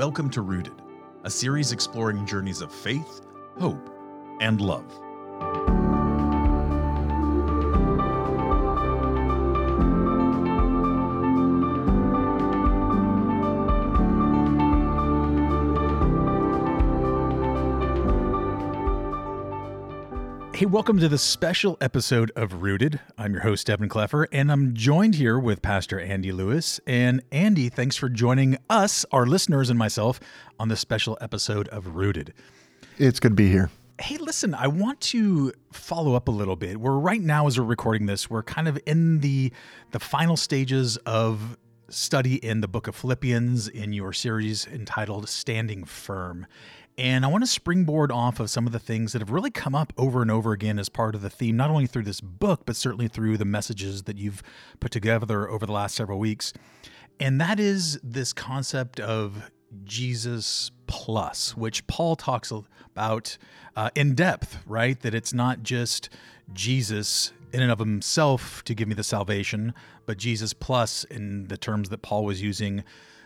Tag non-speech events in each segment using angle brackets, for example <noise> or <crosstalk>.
Welcome to Rooted, a series exploring journeys of faith, hope, and love. Hey, welcome to the special episode of Rooted. I'm your host, Evan Kleffer, and I'm joined here with Pastor Andy Lewis. And Andy, thanks for joining us, our listeners, and myself on this special episode of Rooted. It's good to be here. Hey, listen, I want to follow up a little bit. We're right now, as we're recording this, we're kind of in the the final stages of study in the book of Philippians in your series entitled Standing Firm. And I want to springboard off of some of the things that have really come up over and over again as part of the theme, not only through this book, but certainly through the messages that you've put together over the last several weeks. And that is this concept of Jesus plus, which Paul talks about uh, in depth, right? That it's not just Jesus in and of himself to give me the salvation, but Jesus plus in the terms that Paul was using,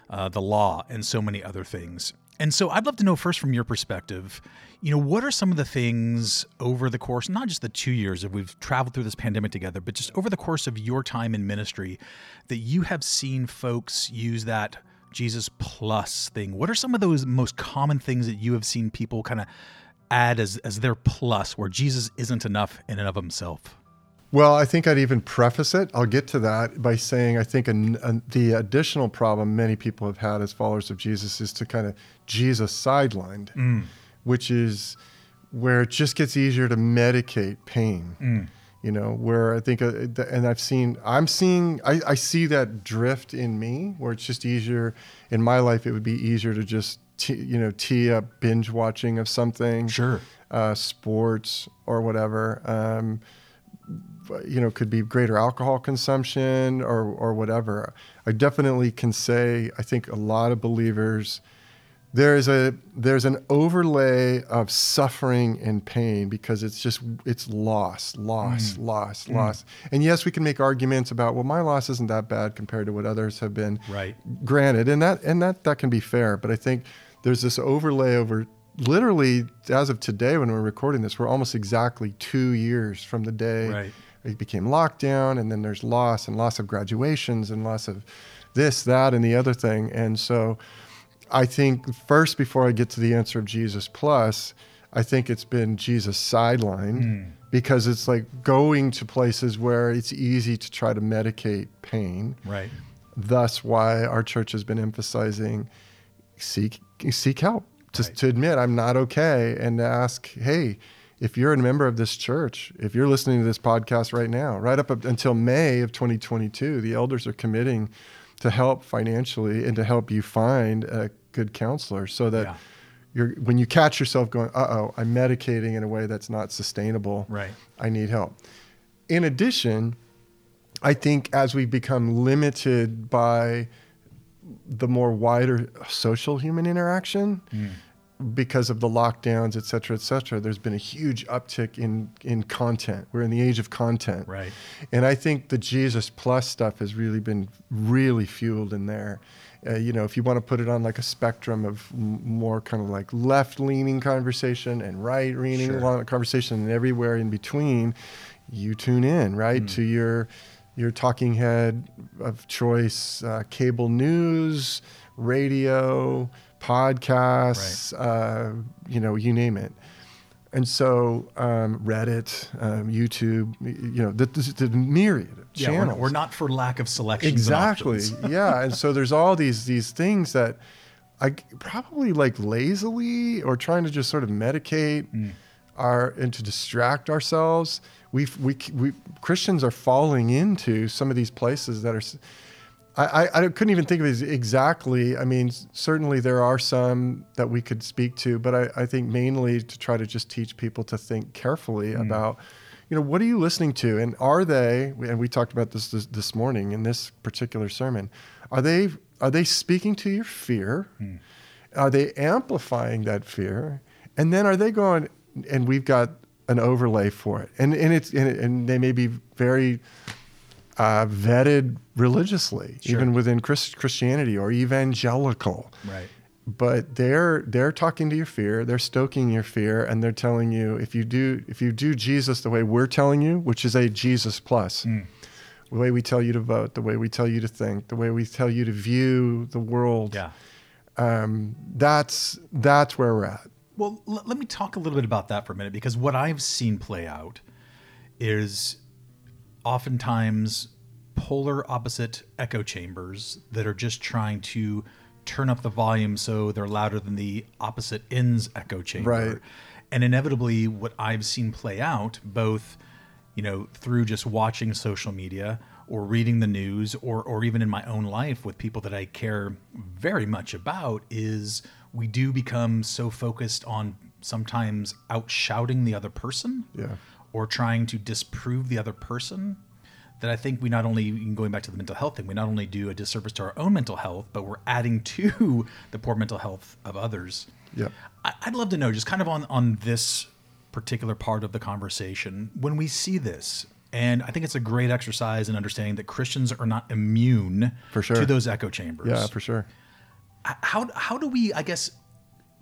uh, the law, and so many other things. And so I'd love to know first from your perspective, you know, what are some of the things over the course, not just the two years that we've traveled through this pandemic together, but just over the course of your time in ministry that you have seen folks use that Jesus plus thing? What are some of those most common things that you have seen people kind of add as, as their plus where Jesus isn't enough in and of himself? Well, I think I'd even preface it. I'll get to that by saying I think an, an, the additional problem many people have had as followers of Jesus is to kind of Jesus sidelined, mm. which is where it just gets easier to medicate pain. Mm. You know, where I think, uh, and I've seen, I'm seeing, I, I see that drift in me where it's just easier. In my life, it would be easier to just, you know, tee up binge watching of something. Sure. Uh, sports or whatever. Um, you know could be greater alcohol consumption or or whatever. I definitely can say i think a lot of believers there's a there's an overlay of suffering and pain because it's just it's loss loss mm. loss mm. loss. And yes we can make arguments about well my loss isn't that bad compared to what others have been right. granted. And that and that that can be fair but i think there's this overlay over literally as of today when we're recording this we're almost exactly two years from the day right it became lockdown and then there's loss and loss of graduations and loss of this that and the other thing and so i think first before i get to the answer of jesus plus i think it's been jesus sidelined mm. because it's like going to places where it's easy to try to medicate pain right thus why our church has been emphasizing seek seek help to, right. to admit i'm not okay and to ask hey if you're a member of this church, if you're listening to this podcast right now, right up until May of 2022, the elders are committing to help financially and to help you find a good counselor so that yeah. you're when you catch yourself going, "Uh-oh, I'm medicating in a way that's not sustainable. Right. I need help." In addition, I think as we become limited by the more wider social human interaction, mm because of the lockdowns, et cetera, et cetera, there's been a huge uptick in in content. We're in the age of content, right? And I think the Jesus Plus stuff has really been really fueled in there. Uh, you know, if you want to put it on like a spectrum of m- more kind of like left-leaning conversation and right-leaning sure. conversation, and everywhere in between, you tune in right mm. to your your talking head of choice, uh, cable news, radio podcasts, right. uh, you know, you name it. And so um, Reddit, um, YouTube, you know, the, the, the myriad of yeah, channels. We're, we're, not for lack of selection. Exactly. <laughs> yeah. And so there's all these these things that I probably like lazily or trying to just sort of medicate mm. our and to distract ourselves. We we we Christians are falling into some of these places that are I, I, couldn't even think of it exactly. I mean, certainly there are some that we could speak to, but I, I think mainly to try to just teach people to think carefully mm. about, you know, what are you listening to, and are they? And we talked about this, this this, morning in this particular sermon. Are they are they speaking to your fear? Mm. Are they amplifying that fear? And then are they going? And we've got an overlay for it, and and it's and, and they may be very uh, vetted religiously, sure. even within Christ- Christianity or evangelical. Right. but they're they're talking to your fear they're stoking your fear and they're telling you if you do if you do jesus the way we're telling you which is a jesus plus Mm. the way we tell you to vote the way we tell you to think the way we tell you to view the world Yeah. um, that's that's where we're at Well, l- let me talk a little bit about that for a minute because what I've seen play out is oftentimes polar opposite echo chambers that are just trying to turn up the volume so they're louder than the opposite ends echo chamber. Right. And inevitably, what I've seen play out, both you know through just watching social media or reading the news or or even in my own life with people that I care very much about is we do become so focused on sometimes outshouting the other person Yeah. Or trying to disprove the other person that I think we not only going back to the mental health thing, we not only do a disservice to our own mental health, but we're adding to <laughs> the poor mental health of others. Yeah. I- I'd love to know, just kind of on on this particular part of the conversation, when we see this, and I think it's a great exercise in understanding that Christians are not immune For sure. to those echo chambers. yeah for sure How how do we, I guess,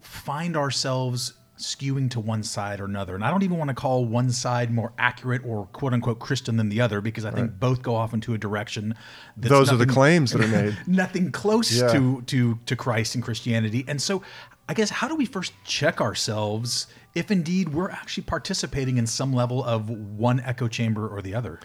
find ourselves skewing to one side or another? And I don't even want to call one side more accurate or quote unquote Christian than the other because I think both go off into a direction. That's those are the claims that are <laughs> made nothing close Yeah. to to to Christ and Christianity. And so I guess how do we first check ourselves if indeed we're actually participating in some level of one echo chamber or the other?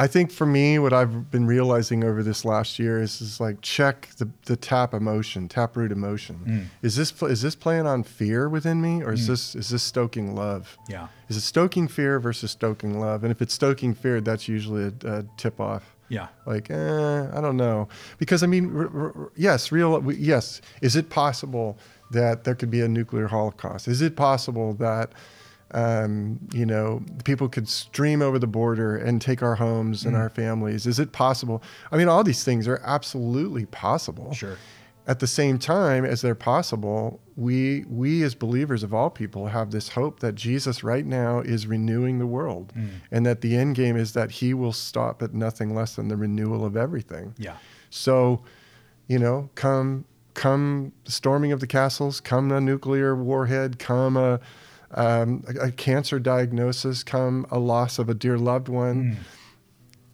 I think for me, what I've been realizing over this last year is, is like check the, the tap emotion, tap root emotion. Is this is this playing on fear within me, or is this is this stoking love? Yeah. Is it stoking fear versus stoking love? And if it's stoking fear, that's usually a, a tip off. Yeah. Like, eh, I don't know, because I mean, r- r- yes, real, yes. Is it possible that there could be a nuclear holocaust? Is it possible that, um, you know, people could stream over the border and take our homes and our families? Is it possible? I mean, all these things are absolutely possible. Sure. At the same time as they're possible, we we as believers of all people have this hope that Jesus right now is renewing the world, and that the end game is that He will stop at nothing less than the renewal of everything. Yeah. So, you know, come come storming of the castles, come a nuclear warhead, come a, um, a, a cancer diagnosis, come a loss of a dear loved one.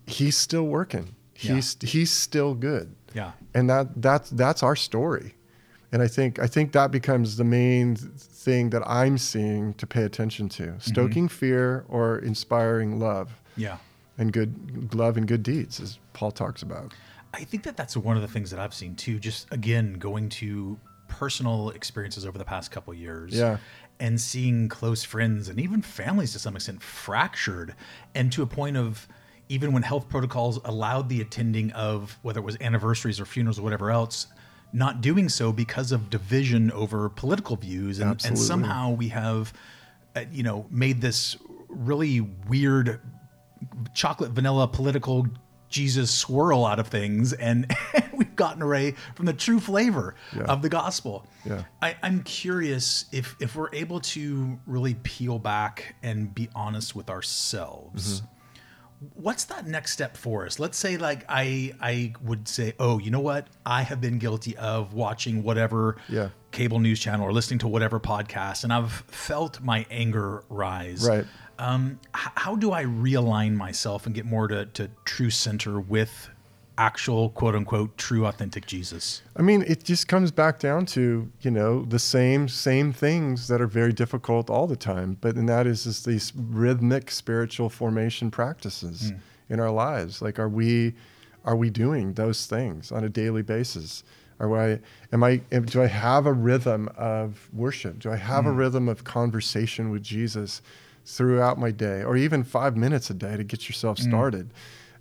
He's still working. Yeah. He's he's still good Yeah. and that that's that's our story and i think i think that becomes the main thing that i'm seeing to pay attention to stoking fear or inspiring love Yeah. and good love and good deeds as paul talks about I think that that's one of the things that I've seen too. Just again, going to personal experiences over the past couple years. Yeah. And seeing close friends and even families to some extent fractured and to a point of even when health protocols allowed the attending of whether it was anniversaries or funerals or whatever else, not doing so because of division over political views. And, and somehow we have, uh, you know, made this really weird chocolate vanilla political Jesus swirl out of things, and <laughs> we've gotten away from the true flavor of the gospel. Yeah. I, I'm curious if if we're able to really peel back and be honest with ourselves. Mm-hmm. What's that next step for us? Let's say, like I, I would say, oh, you know what? I have been guilty of watching whatever Yeah. cable news channel or listening to whatever podcast, and I've felt my anger rise Right. um, h- how do I realign myself and get more to, to true center with actual quote unquote true authentic Jesus? i mean it just comes back down to you know the same same things that are very difficult all the time but and that is is these rhythmic spiritual formation practices hmm. in our lives. Like are we are we doing those things on a daily basis? Are I am I am, do I have a rhythm of worship? Do I have a hmm. rhythm of conversation with Jesus throughout my day or even 5 minutes a day to get yourself hmm. started?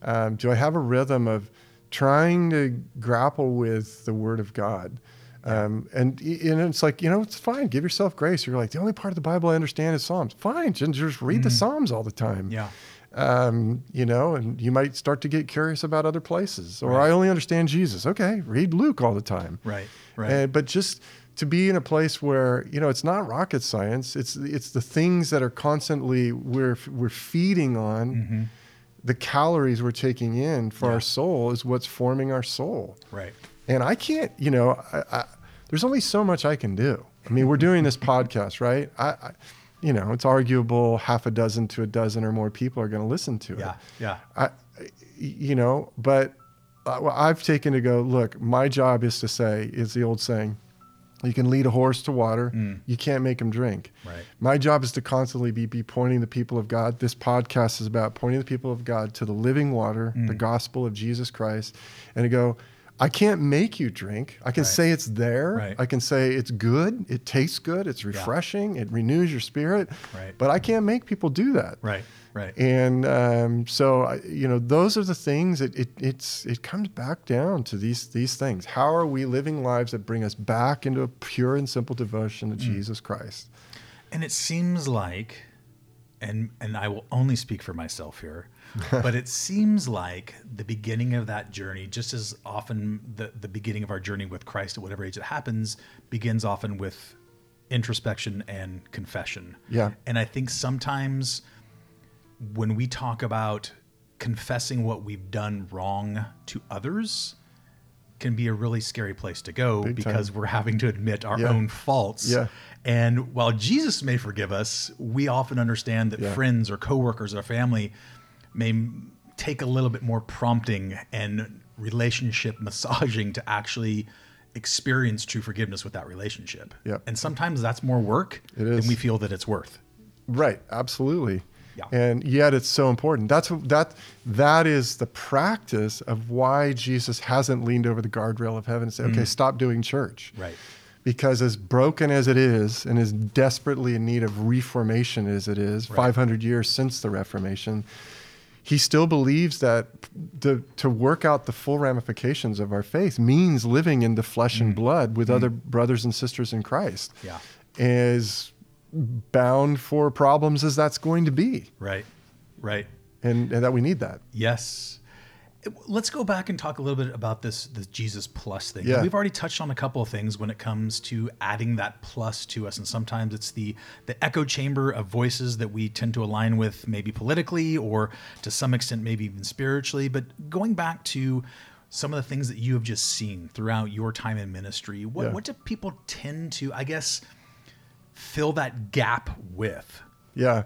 Um, do I have a rhythm of trying to grapple with the Word of God? Um, and, and it's like, you know, it's fine. Give yourself grace. You're like, the only part of the Bible I understand is Psalms. Fine. Just read the Psalms all the time. Yeah. Um, you know, and you might start to get curious about other places. Or I only understand Jesus. Okay. Read Luke all the time. Right. Right. And, but just to be in a place where you know it's not rocket science. It's it's the things that are constantly we're we're feeding on. The calories we're taking in for Yeah. our soul is what's forming our soul. right. And I can't, you know, I, I, there's only so much I can do. I mean, we're doing this <laughs> podcast, right? I, I, you know, it's arguable half a dozen to a dozen or more people are going to listen to it. Yeah, yeah. I, you know, but uh, I've taken to go, look, my job is to say, is the old saying, you can lead a horse to water, Mm. you can't make him drink. Right. My job is to constantly be, be pointing the people of God. This podcast is about pointing the people of God to the living water, Mm. the gospel of Jesus Christ, and to go, I can't make you drink. I can Right. say it's there. Right. I can say it's good. It tastes good. It's refreshing. It renews your spirit. Right. But I can't make people do that. Right, right. And um, so, I- you know, those are the things. It, it it's it comes back down to these these things. How are we living lives that bring us back into a pure and simple devotion Mm. to Jesus Christ? And it seems like, and and I will only speak for myself here, <laughs> but it seems like the beginning of that journey, just as often the the beginning of our journey with Christ at whatever age it happens, begins often with introspection and confession. Yeah. And I think sometimes when we talk about confessing what we've done wrong to others can be a really scary place to go Big because time. we're having to admit our Yeah. own faults. Yeah. And while Jesus may forgive us, we often understand that Yeah. friends or coworkers or family may take a little bit more prompting and relationship massaging to actually experience true forgiveness with that relationship. Yeah. And sometimes that's more work than we feel that it's worth. Right, absolutely. Yeah. And yet it's so important. That's that that is the practice of why Jesus hasn't leaned over the guardrail of heaven and said, "Okay, stop doing church." Mm. Right. Because as broken as it is and as desperately in need of reformation as it is, 500 years since the Reformation, he still believes that to, to work out the full ramifications of our faith means living in the flesh and blood with other brothers and sisters in Christ. Mm. Yeah. As bound for problems as that's going to be, Right. Right. and, and that we need that. Yes. Let's go back and talk a little bit about this this Jesus plus thing. Yeah. We've already touched on a couple of things when it comes to adding that plus to us, and sometimes it's the the echo chamber of voices that we tend to align with, maybe politically or to some extent, maybe even spiritually. But going back to some of the things that you have just seen throughout your time in ministry, what Yeah. what do people tend to, I guess, fill that gap with? Yeah.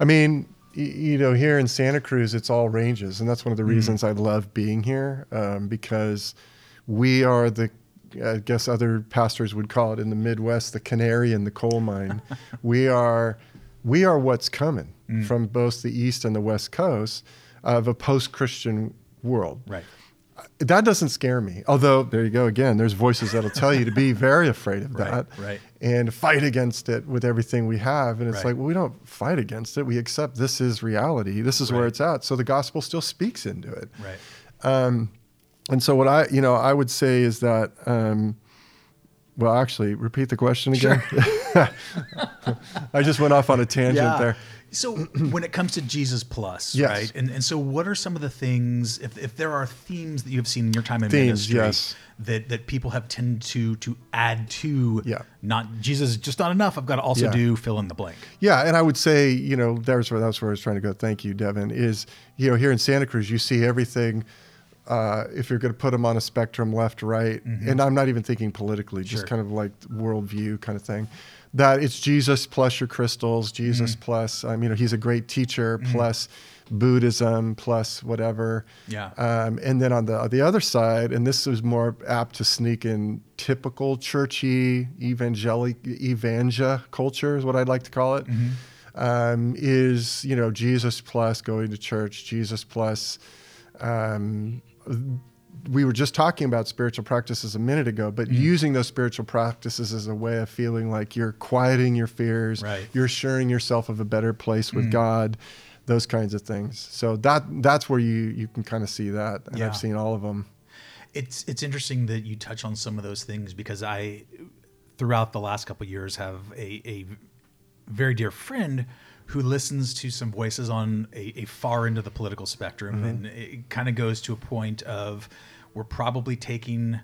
I mean, you know, here in Santa Cruz, it's all ranges. And that's one of the reasons I love being here um, because we are the, I guess other pastors would call it in the Midwest, the canary in the coal mine. <laughs> we are, we are what's coming from both the East and the West Coast of a post Christian world Right. That doesn't scare me. Although there you go again. There's voices that'll tell you to be very afraid of <laughs> that, right. right. and fight against it with everything we have. And it's Right. like, well, we don't fight against it. We accept this is reality. This is where it's at. So the gospel still speaks into it. Right. Um, And so what I, you know, I would say is that. Um, well, actually, repeat the question again. <laughs> I just went off on a tangent there. So <clears throat> when it comes to Jesus Plus, Yes. right? And and so what are some of the things if, if there are themes that you have seen in your time in Themes, ministry yes. that that people have tended to to add to Yeah. not Jesus is just not enough. I've got to also Yeah. do fill in the blank. Yeah, and I would say, you know, there's where that's where I was trying to go. Thank you, Devin. Is you know here in Santa Cruz, you see everything. Uh, if you're going to put them on a spectrum, left, right, and I'm not even thinking politically, just Mm-hmm. Sure. kind of like worldview kind of thing. That it's Jesus plus your crystals, Jesus Mm-hmm. plus, um, you know, he's a great teacher plus Buddhism plus whatever. Yeah. Um, and then on the on the other side, and this is more apt to sneak in typical churchy evangelic evangel culture is what I'd like to call it. Um, is you know Jesus plus going to church, Jesus plus. Um, we were just talking about spiritual practices a minute ago, but mm. using those spiritual practices as a way of feeling like you're quieting your fears, Right. you're assuring yourself of a better place with mm. God, those kinds of things. So that that's where you you can kind of see that, and Yeah. I've seen all of them. It's it's interesting that you touch on some of those things because I, throughout the last couple of years, have a, a very dear friend who listens to some voices on a, a far end of the political spectrum, and it kind of goes to a point of we're probably taking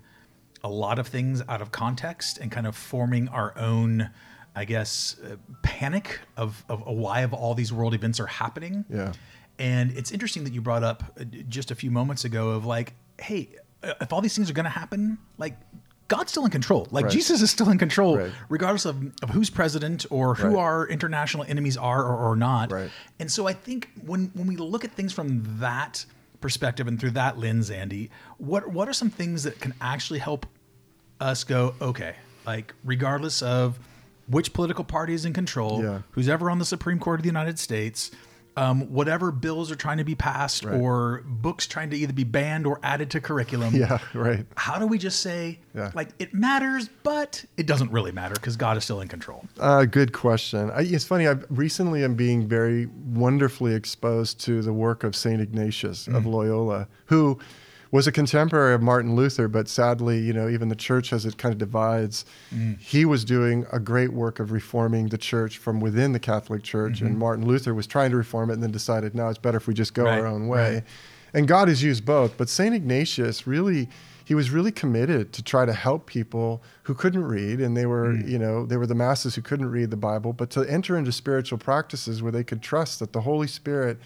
a lot of things out of context and kind of forming our own. I guess uh, panic of, of why of all these world events are happening. Yeah. And it's interesting that you brought up uh, just a few moments ago of like, hey, uh, if all these things are going to happen, like God's still in control. Like Right. Jesus is still in control, Right. regardless of, of who's president or who Right. our international enemies are or, or not. Right. And so I think when when we look at things from that perspective and through that lens, Andy, what what are some things that can actually help us go, okay, like regardless of which political party is in control, Yeah. who's ever on the Supreme Court of the United States, um, whatever bills are trying to be passed Right. or books trying to either be banned or added to curriculum. <laughs> Yeah, right. How do we just say, Yeah. like, it matters, but it doesn't really matter because God is still in control? Uh, good question. I, it's funny. I recently am being very wonderfully exposed to the work of Saint Ignatius Mm. of Loyola, who was a contemporary of Martin Luther, but sadly, you know, even the church as it kind of divides, Mm. he was doing a great work of reforming the church from within the Catholic Church, and Martin Luther was trying to reform it and then decided, no, it's better if we just go Mm-hmm. Right, our own way. right. And God has used both, but Saint Ignatius really he was really committed to try to help people who couldn't read and they were, Mm. you know, they were the masses who couldn't read the Bible, but to enter into spiritual practices where they could trust that the Holy Spirit,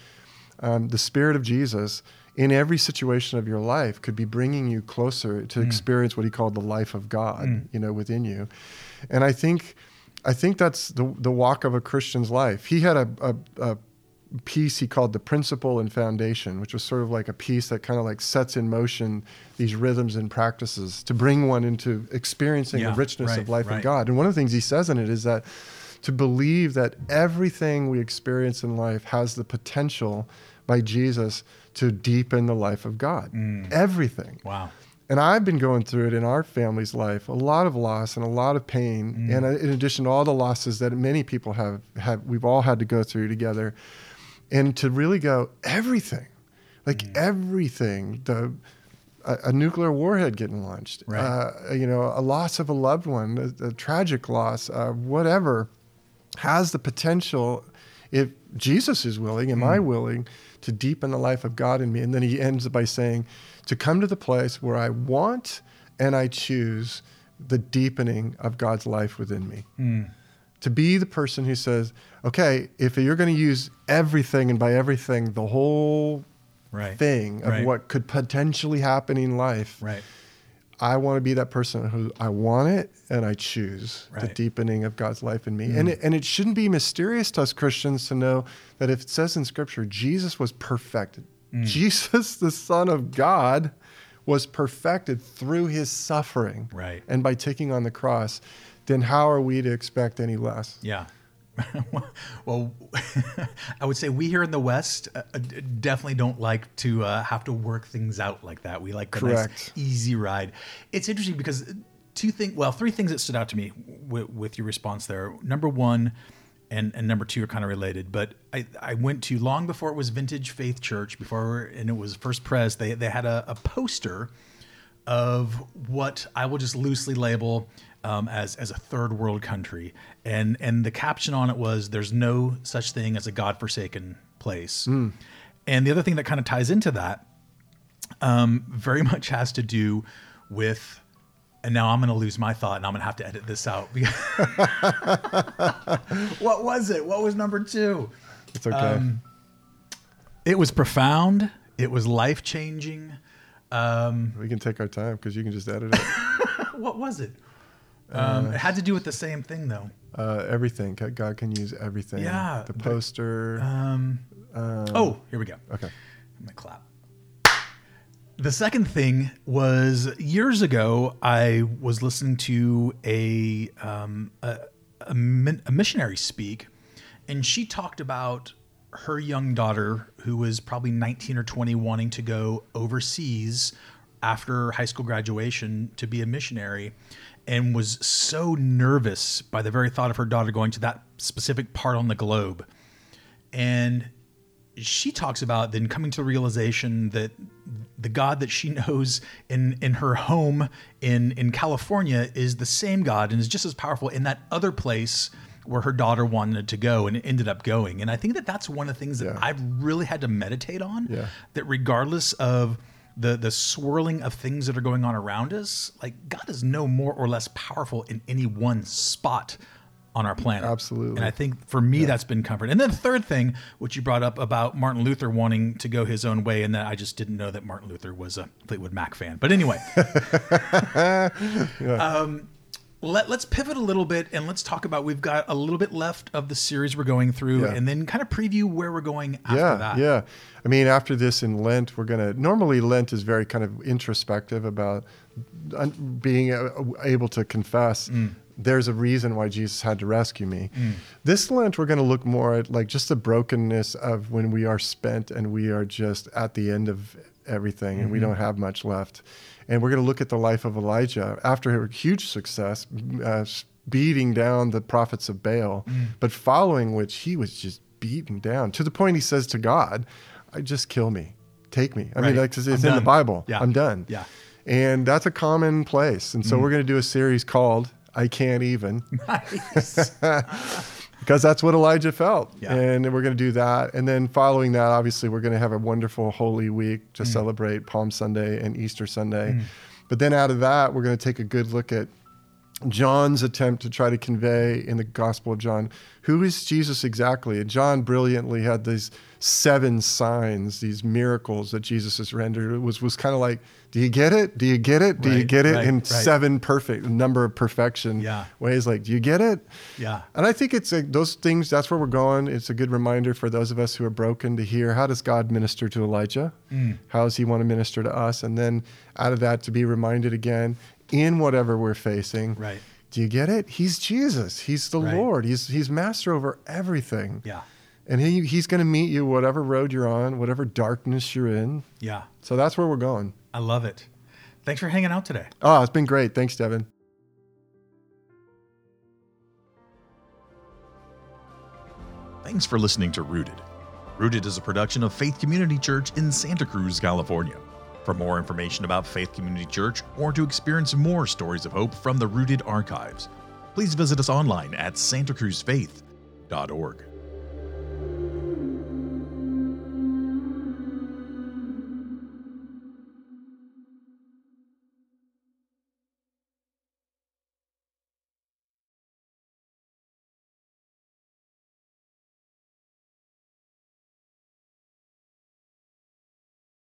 um, the Spirit of Jesus, in every situation of your life could be bringing you closer Mm. to experience what he called the life of God, you know, within you. And I think I think that's the the walk of a Christian's life. He had a, a, a piece he called the principle and foundation, which was sort of like a piece that kind of like sets in motion these rhythms and practices to bring one into experiencing Yeah, the richness right, of life right. in God. And one of the things he says in it is that to believe that everything we experience in life has the potential by Jesus to deepen the life of God. Mm. Everything. Wow. And I've been going through it in our family's life, a lot of loss and a lot of pain, Mm. and uh, in addition to all the losses that many people have, have we've all had to go through together, and to really go everything, like Mm. everything, the a, a nuclear warhead getting launched, Right. uh, you know, a loss of a loved one, a, a tragic loss, uh, whatever, has the potential, if Jesus is willing, am Mm. I willing, to deepen the life of God in me? And then he ends by saying, to come to the place where I want and I choose the deepening of God's life within me. Mm. To be the person who says, okay, if you're going to use everything, and by everything, the whole Right. thing of Right. what could potentially happen in life, Right. I want to be that person who I want it and I choose the Right. Mm. deepening of God's life in me. And it, and it shouldn't be mysterious to us Christians to know that if it says in Scripture, Jesus was perfected, Mm. Jesus, the Son of God, was perfected through his suffering Right. and by taking on the cross, then how are we to expect any less? Yeah. <laughs> well, <laughs> I would say we here in the West uh, uh, definitely don't like to uh, have to work things out like that. We like the nice, easy ride. It's interesting because two things, well, three things that stood out to me w- with your response there. Number one, and, and number two are kind of related, but I, I went to long before it was Vintage Faith Church, before and it was First Pres. They they had a, a poster of what I will just loosely label um, as as a third world country, and and the caption on it was "There's no such thing as a godforsaken place." And the other thing that kind of ties into that um, very <laughs> much has to do with. And now I'm going to lose my thought, and I'm going to have to edit this out. <laughs> <laughs> what was it? What was number two? It's okay. Um, It was profound. It was life changing. Um, we can take our time because you can just edit it. <laughs> what was it? Um, it had to do with the same thing, though. uh, everything. God can use everything. Yeah, The but- poster. Um, um, oh, here we go. okay. I'm gonna clap. The second thing was years ago. I was listening to a um, a, a, min- a missionary speak, and she talked about her young daughter, who was probably 19 or 20, wanting to go overseas after high school graduation to be a missionary, and was so nervous by the very thought of her daughter going to that specific part on the globe, and she talks about then coming to the realization that the God that she <laughs> knows in in her home in in California is the same God and is just as powerful in that other place where her daughter wanted to go and it ended up going. And I think that that's one of the things that Yeah. I've really had to meditate on. Yeah. That regardless of the the swirling of things that are going on around us, like God is no more or less powerful in any one spot on our planet. Absolutely. And I think for me, that's been comfort. And then the third thing, which you brought up about Martin Luther wanting to go his own way, and that I just didn't know that Martin Luther was a Fleetwood Mac fan. But anyway, <laughs> um, let, us pivot a little bit and let's talk about we've got a little bit left of the series we're going through Yeah. and then kind of preview where we're going after yeah, that. yeah. I mean, after this in Lent, we're gonna. Normally, Lent is very kind of introspective about un- being able to confess. Mm. There's a reason why Jesus had to rescue me. This Lent, we're going to look more at like just the brokenness of when we are spent and we are just at the end of everything and we Mm-hmm. don't have much left. And we're going to look at the life of Elijah after a huge success, uh, beating down the prophets of Baal, Mm. but following which he was just beaten down to the point he says to God, I just kill me, take me. I mean, like it's I'm in the. Bible. Yeah. I'm done. Yeah. And that's a common place. And so we're going to do a series called I Can't Even <laughs> Nice. <laughs> because that's what Elijah felt. Yeah. And we're going to do that. And then following that, obviously, we're going to have a wonderful Holy Week Mm. to celebrate Palm Sunday and Easter Sunday. But then out of that, we're going to take a good look at John's attempt to try to convey in the Gospel of John who is Jesus exactly. And John brilliantly had these seven signs, these miracles that Jesus has rendered. It was was kind of like, do you get it? Do you get it? Do you get it? right, in right. seven perfect number of perfection Yeah. ways. Like, do you get it? yeah. And I think it's a, those things. That's where we're going. It's a good reminder for those of us who are broken to hear how does God minister to Elijah? Mm. How does He want to minister to us? And then out of that, to be reminded again in whatever we're facing. Right. Do you get it? He's Jesus. He's the Right. Lord. He's He's master over everything. Yeah. And he, He's going to meet you whatever road you're on, whatever darkness you're in. Yeah. So that's where we're going. I love it. Thanks for hanging out today. Oh, it's been great. Thanks, Devin. Thanks for listening to Rooted. Rooted is a production of Faith Community Church in Santa Cruz, California. For more information about Faith Community Church or to experience more stories of hope from the Rooted archives, please visit us online at santacruzfaith.org.